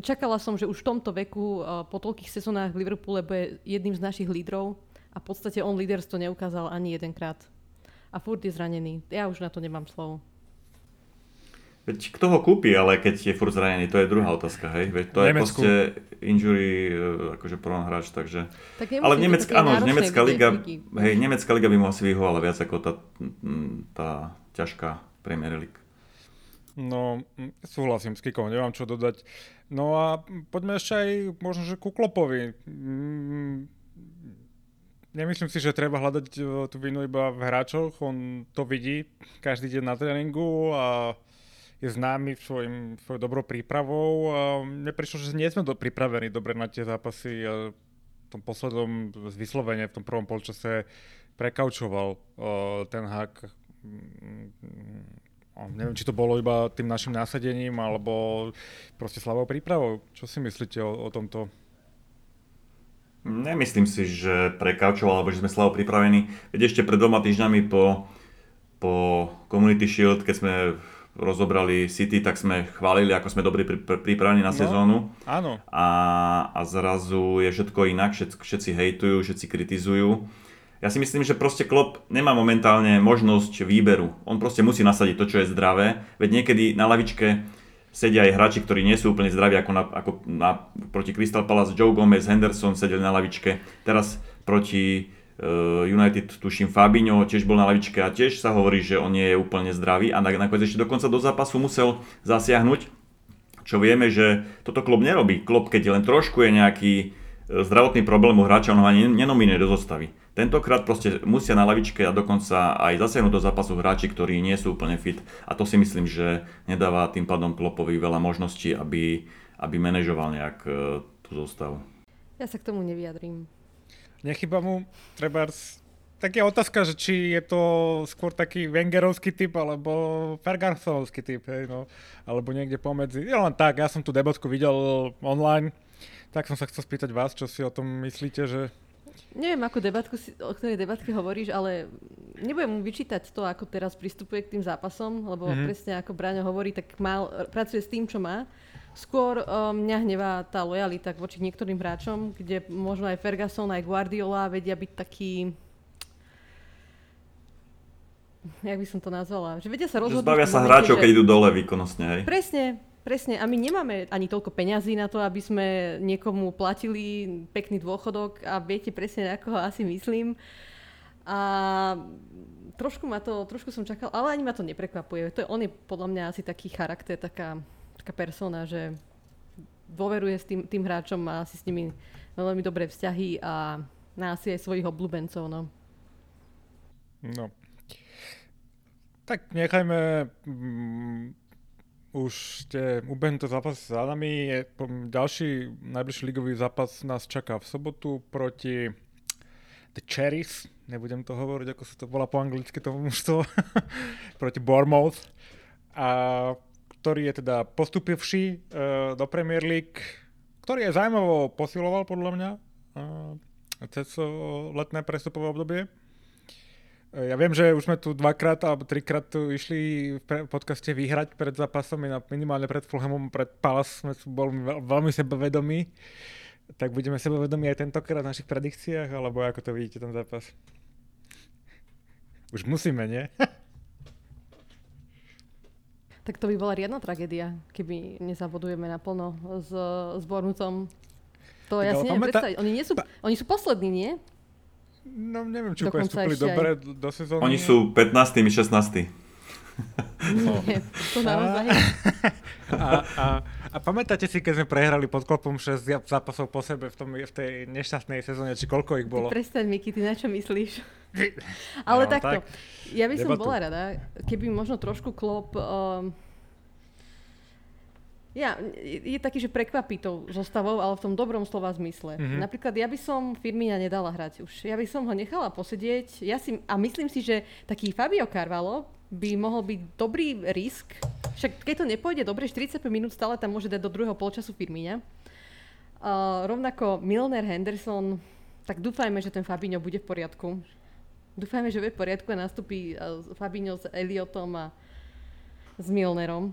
čakala som, že už v tomto veku eh, po toľkých sezónach v Liverpoole bude jedným z našich lídrov a v podstate on líderstvo neukázal ani jedenkrát. A furt je zranený. Ja už na to nemám slovo. Veď kto ho kúpi, ale keď je furt zranený, to je druhá otázka, hej? Veď to Nemecku. je proste injury, eh, akože prvom hráč, takže... Tak ale Nemecka, áno, nemecká liga, hej, nemecká liga by mu asi vyhovala viac ako tá, tá ťažká Premier League. No, súhlasím s Kikom, nemám čo dodať. No a poďme ešte aj možno, že ku Klopovi. Mm, nemyslím si, že treba hľadať e, tú vinu iba v hráčoch. On to vidí každý deň na tréningu a je známy svojim, svojou dobrou prípravou. Mne prišlo, že nie sme do, pripravení dobre na tie zápasy. V tom poslednom vyslovene, v tom prvom polčase prekaučoval uh, ten hák neviem, či to bolo iba tým našim násadením, alebo proste slabou prípravou. Čo si myslíte o, o tomto? Nemyslím si, že prekaučoval, alebo že sme slabo pripravení. Veď ešte pred dvoma týždňami po, po Community Shield, keď sme rozobrali City, tak sme chválili, ako sme dobrí pri, pri, pripravení na no, sezónu. Áno. A, a zrazu je všetko inak, všetci, všetci hejtujú, všetci kritizujú. Ja si myslím, že proste Klopp nemá momentálne možnosť výberu. On proste musí nasadiť to, čo je zdravé. Veď niekedy na lavičke sedia aj hráči, ktorí nie sú úplne zdraví, ako, na, ako na, proti Crystal Palace, Joe Gomez, Henderson sedeli na lavičke. Teraz proti United, tuším, Fabinho tiež bol na lavičke a tiež sa hovorí, že on nie je úplne zdravý a nakoniec ešte dokonca do zápasu musel zasiahnuť, čo vieme, že toto klub nerobí. Klub, keď len trošku je nejaký e, zdravotný problém u hráča, on ho ani nenominuje do zostavy. Tentokrát proste musia na lavičke a dokonca aj zasiahnuť do zápasu hráči, ktorí nie sú úplne fit. A to si myslím, že nedáva tým pádom Klopovi veľa možností, aby, aby manažoval nejak e, tú zostavu. Ja sa k tomu nevyjadrím. Nechyba mu treba tak je otázka, že či je to skôr taký Wengerovský typ, alebo Fergusonovský typ, hej, no, alebo niekde pomedzi. Je len tak, ja som tú debatku videl online, tak som sa chcel spýtať vás, čo si o tom myslíte, že Neviem, akú debatku si, o ktorej debatke hovoríš, ale nebudem mu vyčítať to, ako teraz pristupuje k tým zápasom, lebo mm-hmm. presne ako Braňo hovorí, tak mal, pracuje s tým, čo má. Skôr um, mňa hnevá tá lojalita voči niektorým hráčom, kde možno aj Ferguson, aj Guardiola vedia byť taký jak by som to nazvala, že vedia sa rozhodnúť. Že zbavia sa hráčov, že... keď idú dole výkonnostne, hej? Presne, Presne, a my nemáme ani toľko peňazí na to, aby sme niekomu platili pekný dôchodok a viete presne, ako ho asi myslím. A trošku ma to, trošku som čakal, ale ani ma to neprekvapuje. To je, on je podľa mňa asi taký charakter, taká, taká persona, že dôveruje s tým, tým hráčom, má asi s nimi veľmi dobré vzťahy a má asi aj svojich obľúbencov. No. no. Tak nechajme mm, už ste ubehnuté zápasy za nami. Ďalší najbližší ligový zápas nás čaká v sobotu proti The Cherries. Nebudem to hovoriť, ako sa to volá po anglicky to mužstvo. proti Bournemouth. A ktorý je teda postupivší uh, do Premier League, ktorý je zaujímavo posiloval podľa mňa uh, cez uh, letné prestupové obdobie. Ja viem, že už sme tu dvakrát alebo trikrát tu išli v podcaste vyhrať pred zápasom, minimálne pred Fulhamom, pred Palace sme boli veľmi sebavedomí. Tak budeme sebavedomí aj tentokrát v našich predikciách, alebo ako to vidíte ten zápas? Už musíme, nie? tak to by bola riadna tragédia, keby nezabodujeme naplno s, s Bornutom. To ja si neviem predstaviť. Oni, nie sú, oni sú poslední, nie? No neviem, či úplne vstúpili dobre do sezóny. Oni sú 15. 16. Nie, to naozaj. A, a, a pamätáte si, keď sme prehrali pod klopom 6 zápasov po sebe v, tom, v tej nešťastnej sezóne, či koľko ich bolo? Prestaň, Miki, ty na čo myslíš? Ale no, takto, tak, ja by som debatu. bola rada, keby možno trošku klop um, ja, je, je taký, že prekvapí tou zostavou, ale v tom dobrom slova zmysle. Mm-hmm. Napríklad ja by som Firmina nedala hrať už. Ja by som ho nechala posedieť. Ja si, a myslím si, že taký Fabio Carvalho by mohol byť dobrý risk. Však keď to nepôjde dobre, 45 minút stále tam môže dať do druhého polčasu Firmíňa. Uh, rovnako Milner Henderson, tak dúfajme, že ten Fabinho bude v poriadku. Dúfajme, že bude v poriadku a nastúpi uh, Fabinho s Eliotom a s Milnerom.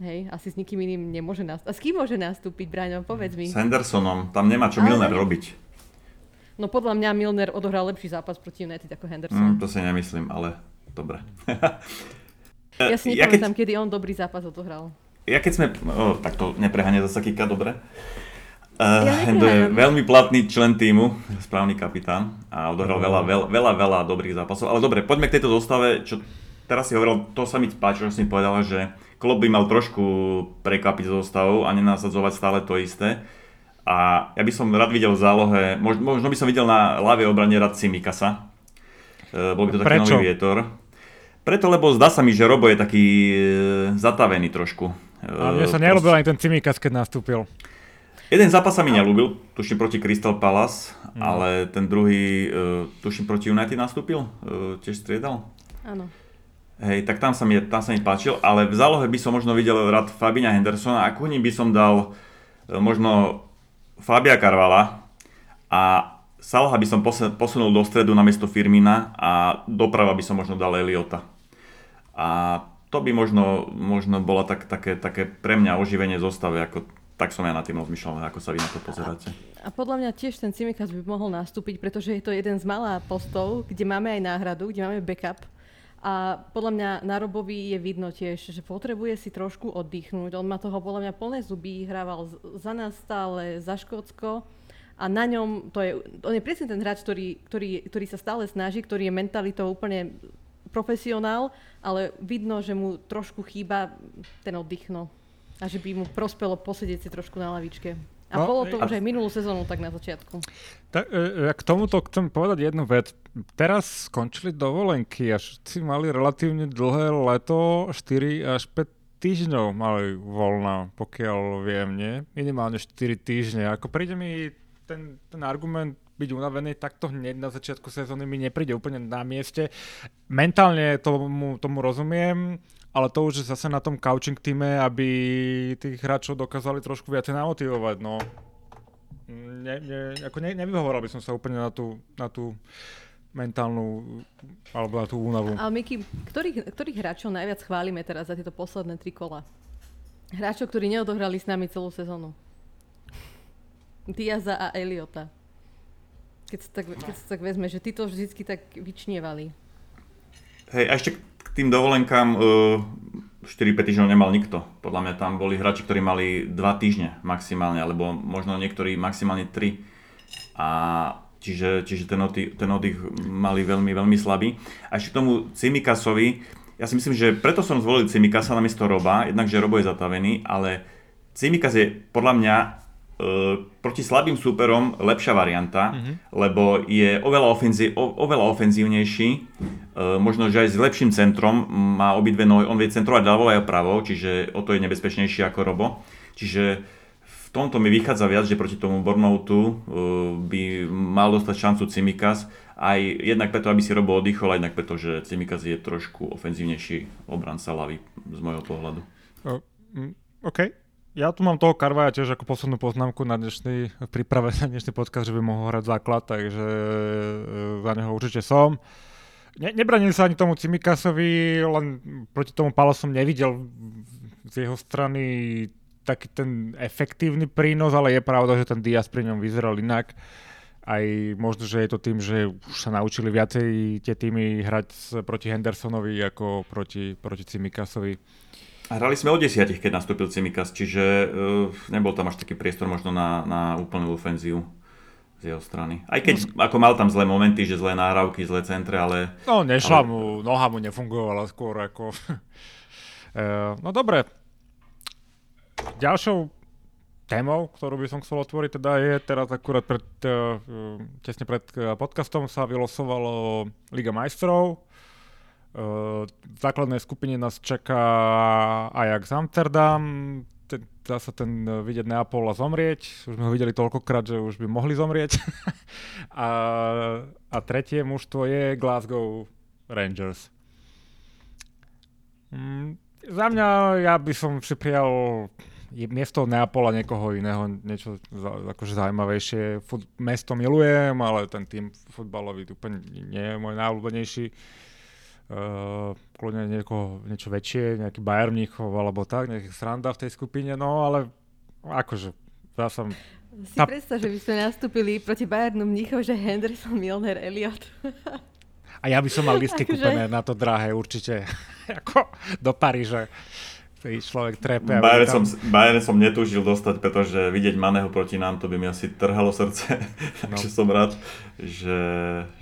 Hej, asi s nikým iným nemôže nastúpiť. A s kým môže nastúpiť, Braňo? Povedz mi. S Hendersonom. Tam nemá čo Ale... Milner robiť. No podľa mňa Milner odohral lepší zápas proti United ako Henderson. Mm, to si nemyslím, ale dobre. ja si nepamätám, ja keď... kedy on dobrý zápas odohral. Ja keď sme... Oh, tak to neprehania zase Kika, dobre. Uh, ja to je veľmi platný člen týmu, správny kapitán a odohral mm. veľa, veľa, veľa, veľa dobrých zápasov. Ale dobre, poďme k tejto zostave, čo teraz si hovoril, to sa mi páči, čo si povedala, že Klopp by mal trošku prekvapiť zostavou a nenasadzovať stále to isté. A ja by som rád videl v zálohe, možno, možno by som videl na ľavej obrane rád Simikasa. E, bol by to taký Prečo? nový vietor. Preto, lebo zdá sa mi, že Robo je taký e, zatavený trošku. A mne sa e, nelúbil ani ten Cimikas, keď nastúpil. Jeden zápas sa mi nelúbil, tuším proti Crystal Palace, mm. ale ten druhý, tuším proti United nastúpil, tiež striedal. Áno. Hej, tak tam sa, mi, tam sa mi páčil, ale v zálohe by som možno videl rád Fabina Hendersona a ku ním by som dal e, možno Fabia Karvala a Salaha by som posunul do stredu na miesto Firmina a doprava by som možno dal Eliota. A to by možno, možno bola tak, také, také pre mňa oživenie zostavy, ako tak som ja na tým rozmýšľal, ako sa vy na to pozeráte. A, a podľa mňa tiež ten Cimikas by mohol nastúpiť, pretože je to jeden z malá postov, kde máme aj náhradu, kde máme backup. A podľa mňa na Robovi je vidno tiež, že potrebuje si trošku oddychnúť. On má toho podľa mňa plné zuby, hrával za nás stále, za Škótsko a na ňom, to je, on je presne ten hráč, ktorý, ktorý, ktorý sa stále snaží, ktorý je mentalitou úplne profesionál, ale vidno, že mu trošku chýba ten oddych. No. A že by mu prospelo posedieť si trošku na lavičke. A no, bolo to už aj minulú sezónu tak na začiatku. Tak, e, k tomuto chcem povedať jednu vec. Teraz skončili dovolenky a všetci mali relatívne dlhé leto, 4 až 5 týždňov mali voľna, pokiaľ viem, nie? Minimálne 4 týždne. Ako príde mi ten, ten argument byť unavený takto hneď na začiatku sezóny mi nepríde úplne na mieste. Mentálne tomu, tomu rozumiem, ale to už je zase na tom coaching týme, aby tých hráčov dokázali trošku viacej namotivovať. No. Ne, ne, ako ne, nevyhovoril by som sa úplne na tú, na tú mentálnu alebo na tú únavu. Ale Miky, ktorých, ktorých hráčov najviac chválime teraz za tieto posledné tri kola? Hráčov, ktorí neodohrali s nami celú sezónu. Diaza a Eliota. Keď sa tak, keď sa tak vezme, že títo vždycky tak vyčnievali. Hej, a ešte k tým dovolenkám uh, 4-5 týždňov nemal nikto. Podľa mňa tam boli hráči, ktorí mali 2 týždne maximálne, alebo možno niektorí maximálne 3. A čiže, čiže ten, oddych, ten oddych mali veľmi, veľmi slabý. A ešte k tomu Cimikasovi, ja si myslím, že preto som zvolil Cimikasa na miesto Roba, jednak, Robo je zatavený, ale Cimikas je podľa mňa E, proti slabým súperom lepšia varianta, mm-hmm. lebo je oveľa, ofenzí, o, oveľa ofenzívnejší, e, možno, že aj s lepším centrom, má obidve nohy, on vie centrovať ľavo aj pravo, čiže o to je nebezpečnejší ako Robo. Čiže v tomto mi vychádza viac, že proti tomu Bornoutu e, by mal dostať šancu Cimikas, aj jednak preto, aby si Robo oddychol, aj jednak preto, že Cimikas je trošku ofenzívnejší obranca lavy z môjho pohľadu. Uh, OK, ja tu mám toho Karvaja tiež ako poslednú poznámku na dnešný, v príprave na dnešný podcast, že by mohol hrať základ, takže e, za neho určite som. Ne, nebranil sa ani tomu Cimikasovi, len proti tomu Palo som nevidel z jeho strany taký ten efektívny prínos, ale je pravda, že ten Diaz pri ňom vyzeral inak. Aj možno, že je to tým, že už sa naučili viacej tie týmy hrať proti Hendersonovi ako proti, proti Cimikasovi. Hrali sme o desiatich, keď nastúpil Cimikas, čiže uh, nebol tam až taký priestor možno na, na úplnú ofenzívu z jeho strany. Aj keď no, ako mal tam zlé momenty, že zlé nahrávky, zlé centre, ale... No nešla ale... mu, noha mu nefungovala skôr ako... uh, no dobre. Ďalšou témou, ktorú by som chcel otvoriť, teda je teraz akurát pred, uh, tesne pred podcastom sa vylosovalo Liga majstrov. V základnej skupine nás čaká Ajax Amsterdam, dá sa ten e, vidieť Neapol a zomrieť. Už sme ho videli toľkokrát, že už by mohli zomrieť. a, a tretie mužstvo je Glasgow Rangers. Mm, za mňa ja by som si prijal miesto Neapola niekoho iného, niečo za, akože zaujímavejšie. Fut, mesto milujem, ale ten tým futbalový úplne nie je môj najobľúbenejší uh, kľudne niekoho, niečo väčšie, nejaký Bayern Mníchov alebo tak, nejaký sranda v tej skupine, no ale akože ja som... Si tá... predstav, že by sme nastúpili proti Bayernu Mníchov, že Henderson, Milner, Elliot. A ja by som mal lístky akože... kúpené na to drahé určite, ako do Paríže. Človek trepe. Bayern som, Bayern som netúžil dostať, pretože vidieť Maného proti nám, to by mi asi trhalo srdce. No. Takže som rád, že,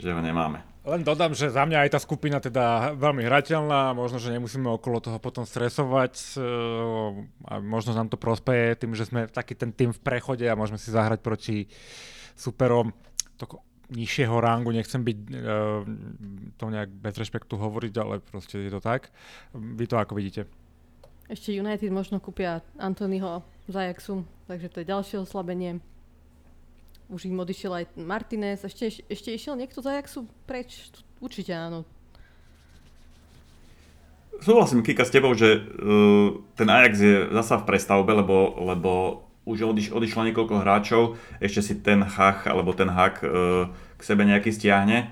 že ho nemáme. Len dodám, že za mňa aj tá skupina teda veľmi hrateľná, možno, že nemusíme okolo toho potom stresovať eh, a možno nám to prospeje tým, že sme taký ten tým v prechode a môžeme si zahrať proti superom toko nižšieho rangu, nechcem byť uh, to nejak bez rešpektu hovoriť, ale proste je to tak. Vy to ako vidíte? Ešte United možno kúpia Antonyho z Ajaxu, takže to je ďalšie oslabenie. Už im odišiel aj Martinez. Ešte, ešte išiel niekto z Ajaxu preč? Určite áno. Súhlasím, Kika, s tebou, že uh, ten Ajax je zasa v prestavbe, lebo, lebo už odiš, odišlo niekoľko hráčov, ešte si ten hach alebo ten hak uh, k sebe nejaký stiahne.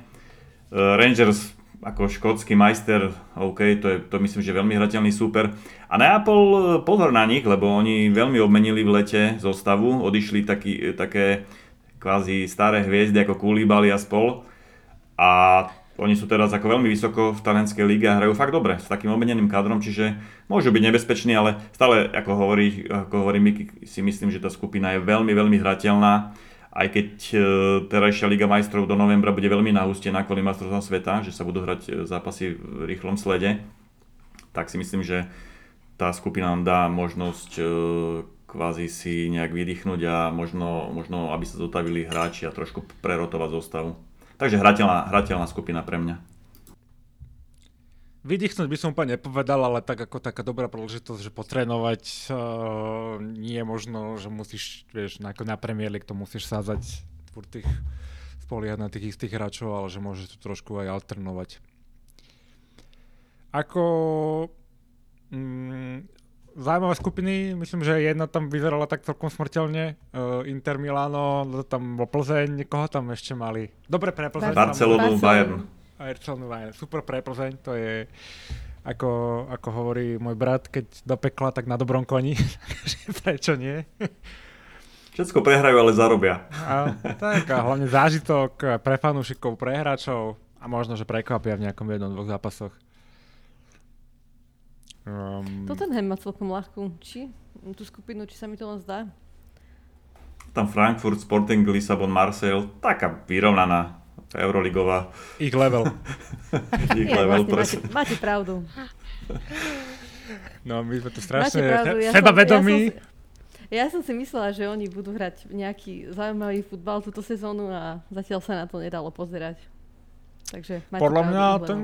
Uh, Rangers ako škótsky majster, OK, to je to myslím, že veľmi hrateľný super. A Neapol, pozor na nich, lebo oni veľmi obmenili v lete zostavu, odišli taký, také kvázi staré hviezdy ako Koulibaly a spol. A oni sú teraz ako veľmi vysoko v talianskej líge a hrajú fakt dobre s takým obmeneným kadrom, čiže môžu byť nebezpeční, ale stále, ako hovorí, ako hovorí Miky, si myslím, že tá skupina je veľmi, veľmi hrateľná. Aj keď e, terajšia Liga majstrov do novembra bude veľmi nahústená kvôli majstrovstvám sveta, že sa budú hrať e, zápasy v rýchlom slede, tak si myslím, že tá skupina nám dá možnosť e, kvázi si nejak vydýchnuť a možno, možno aby sa zotavili hráči a trošku prerotovať zostavu. Takže hrateľná, hrateľná skupina pre mňa. Vydýchnuť by som úplne nepovedal, ale tak ako taká dobrá príležitosť, že potrénovať uh, nie je možno, že musíš, vieš, ako na Premier League to musíš sázať furt tých spoliehať na tých istých hráčov, ale že môžeš to trošku aj alternovať. Ako mm, zaujímavé skupiny, myslím, že jedna tam vyzerala tak celkom smrteľne. Uh, Inter Milano, tam bol Plzeň, koho tam ešte mali? Dobre pre Plzeň. Barcelonu, Bayern. Barcelonu, Bayern. Super pre Plzeň, to je ako, ako hovorí môj brat, keď do pekla, tak na dobrom koni. Prečo nie? Všetko prehrajú, ale zarobia. A, tak, a hlavne zážitok pre fanúšikov, pre hráčov a možno, že prekvapia v nejakom jednom, dvoch zápasoch. Um, Tottenham má celkom ľahkú, či? Tú skupinu, či sa mi to len zdá? Tam Frankfurt, Sporting, Lisabon, Marseille, taká vyrovnaná Euroligová. Ich level. Ich level, vlastne, máte, máte pravdu. No, my sme tu strašne ja sebavedomí. Ja, ja som si myslela, že oni budú hrať nejaký zaujímavý futbal túto sezónu a zatiaľ sa na to nedalo pozerať. Takže máte Podľa pravdu, mňa ten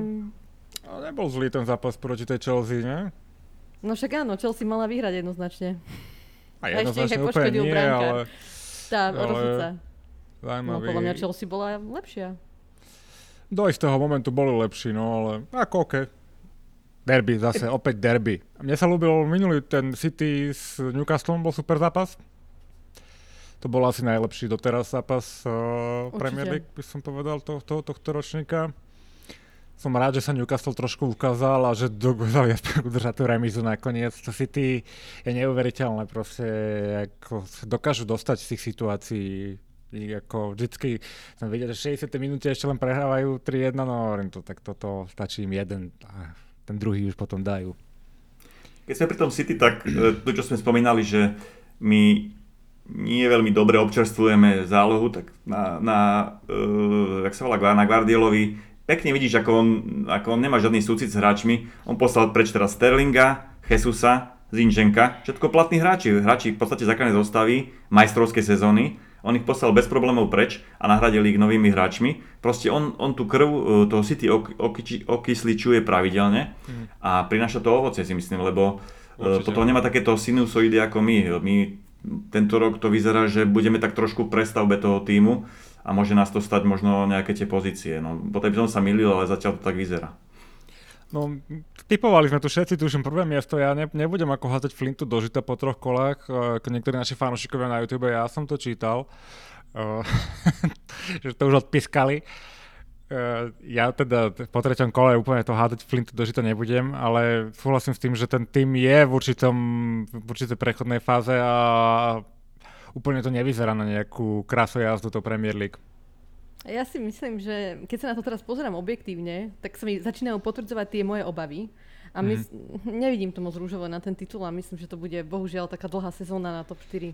a nebol zlý ten zápas proti tej Chelsea, ne? No však áno, Chelsea mala vyhrať jednoznačne. A jednoznačne a úplne nie, ale... Tá, ale... Zaujímavý. No podľa mňa Chelsea bola lepšia. Do istého momentu boli lepší, no ale ako OK. Derby zase, opäť derby. Mne sa ľúbil minulý ten City s Newcastlom, bol super zápas. To bol asi najlepší doteraz zápas uh, Premier League, by som povedal, to, to, tohto ročníka som rád, že sa Newcastle trošku ukázal a že dokázali aspoň udržať tú remizu nakoniec. To City je neuveriteľné proste, ako dokážu dostať z tých situácií ako vždycky som videl, že 60. minúte ešte len prehrávajú 3-1, no hovorím to, tak toto stačí im jeden a ten druhý už potom dajú. Keď sme pri tom City, tak e, to, čo sme spomínali, že my nie veľmi dobre občerstvujeme zálohu, tak na, na uh, jak sa volá, na Guardiolovi pekne vidíš, ako on, ako on nemá žiadny súcit s hráčmi. On poslal preč teraz Sterlinga, Jesusa, Zinčenka, všetko platní hráči, hráči v podstate základnej zostavy majstrovskej sezóny. On ich poslal bez problémov preč a nahradil ich novými hráčmi. Proste on, on tú krv e, toho City ok, ok, okysličuje pravidelne a prináša to ovoce si myslím, lebo e, Určite. potom nemá takéto sinusoidy ako my. My tento rok to vyzerá, že budeme tak trošku prestavbe toho týmu a môže nás to stať možno nejaké tie pozície. No, potom by som sa milil, ale zatiaľ to tak vyzerá. No, typovali sme tu všetci, tuším prvé miesto, ja ne, nebudem ako hádzať flintu do žita po troch kolách, ako niektorí naši fanúšikovia na YouTube, ja som to čítal, uh, že to už odpiskali. Uh, ja teda po treťom kole úplne to hádať flintu do žita nebudem, ale súhlasím s tým, že ten tým je v, určitom, v určitej prechodnej fáze a úplne to nevyzerá na nejakú krasu jazdu to Premier League. Ja si myslím, že keď sa na to teraz pozerám objektívne, tak sa mi začínajú potvrdzovať tie moje obavy. A my, mm-hmm. nevidím to moc rúžovo na ten titul a myslím, že to bude bohužiaľ taká dlhá sezóna na top 4.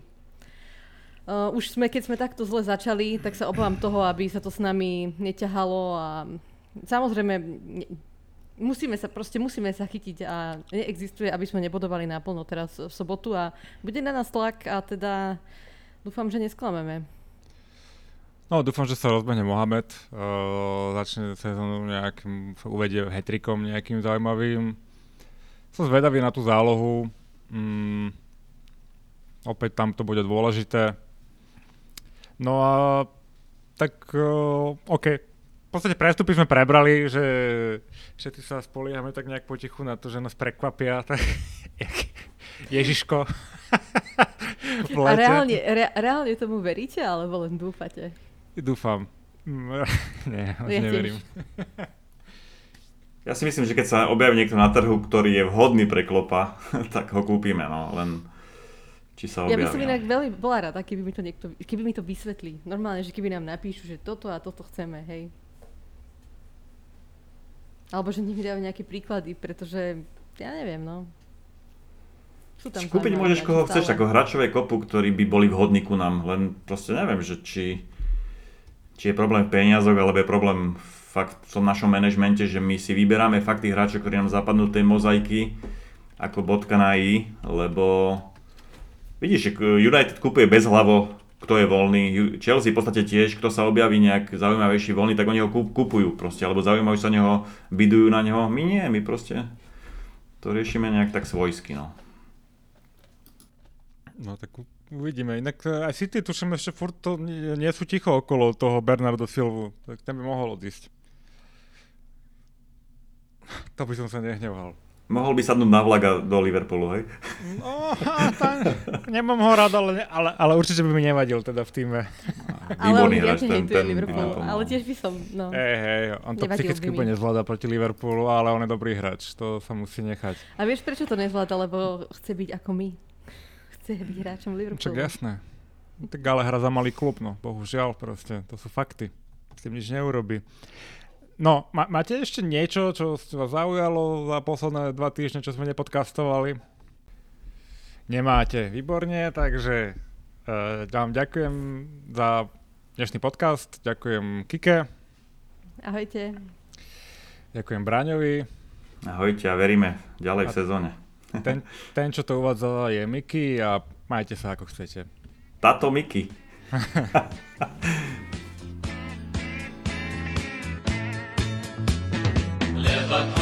Uh, už sme, keď sme takto zle začali, tak sa obávam toho, aby sa to s nami neťahalo a samozrejme ne, musíme sa, proste musíme sa chytiť a neexistuje, aby sme nebodovali náplno teraz v sobotu a bude na nás tlak a teda Dúfam, že nesklameme. No, dúfam, že sa rozbehne Mohamed, uh, začne sezónu nejakým, uvedie hetrikom nejakým zaujímavým. Som zvedavý na tú zálohu. Mm, opäť tam to bude dôležité. No a tak uh, OK. V podstate prestupy sme prebrali, že všetci sa spoliehame tak nejak potichu na to, že nás prekvapia. Tak, Ježiško. A reálne, re, reálne tomu veríte, alebo len dúfate? Dúfam. Nie, ja neverím. Ja si myslím, že keď sa objaví niekto na trhu, ktorý je vhodný pre klopa, tak ho kúpime, no, len či sa objaví. Ja by som no. inak veľmi bola rada, keby mi to niekto, keby mi to vysvetlí. Normálne, že keby nám napíšu, že toto a toto chceme, hej. Alebo že nech mi dajú nejaké príklady, pretože ja neviem, no. Sú tam Kúpiť môžeš koho stále. chceš, ako hráčové kopu, ktorí by boli vhodní ku nám, len proste neviem, že či, či je problém v peniazoch, alebo je problém fakt v tom našom manažmente, že my si vyberáme fakt tých hráčov, ktorí nám zapadnú tej mozaiky ako bodka na i, lebo vidíš, že United kupuje bezhlavo, kto je voľný, Chelsea v podstate tiež, kto sa objaví nejak zaujímavejší voľný, tak oni ho kúp- kupujú proste, alebo zaujímajú sa neho, bidujú na neho, my nie, my proste to riešime nejak tak svojsky, no. No tak uvidíme. Inak e, aj City, tuším, ešte furt to nie, nie sú ticho okolo toho Bernardo Silvu. Tak ten by mohol odísť. To by som sa nehneval. Mohol by sadnúť na vlak a do Liverpoolu, hej? No, tam, nemám ho rád, ale, ale, ale určite by mi nevadil teda v týme. Ale on hráč, ten, ten Liverpool, nám pomohol. ale tiež by som, no. Hej, hej, on to Nevadil psychicky úplne zvláda proti Liverpoolu, ale on je dobrý hráč, to sa musí nechať. A vieš, prečo to nezvláda? Lebo chce byť ako my. Chce byť hráčom Čak Liverpoolu. jasné. No, Tak ale hra za malý klub, no, bohužiaľ proste, to sú fakty. S tým nič neurobi. No, má, máte ešte niečo, čo vás zaujalo za posledné dva týždne, čo sme nepodcastovali? Nemáte, výborne, takže uh, vám ďakujem za dnešný podcast, ďakujem Kike, Ahojte. ďakujem Braňovi, Ahojte a veríme ďalej v A- sezóne. Ten, ten čo to uvádzala, je Miki a majte sa ako chcete. Táto Miky. Live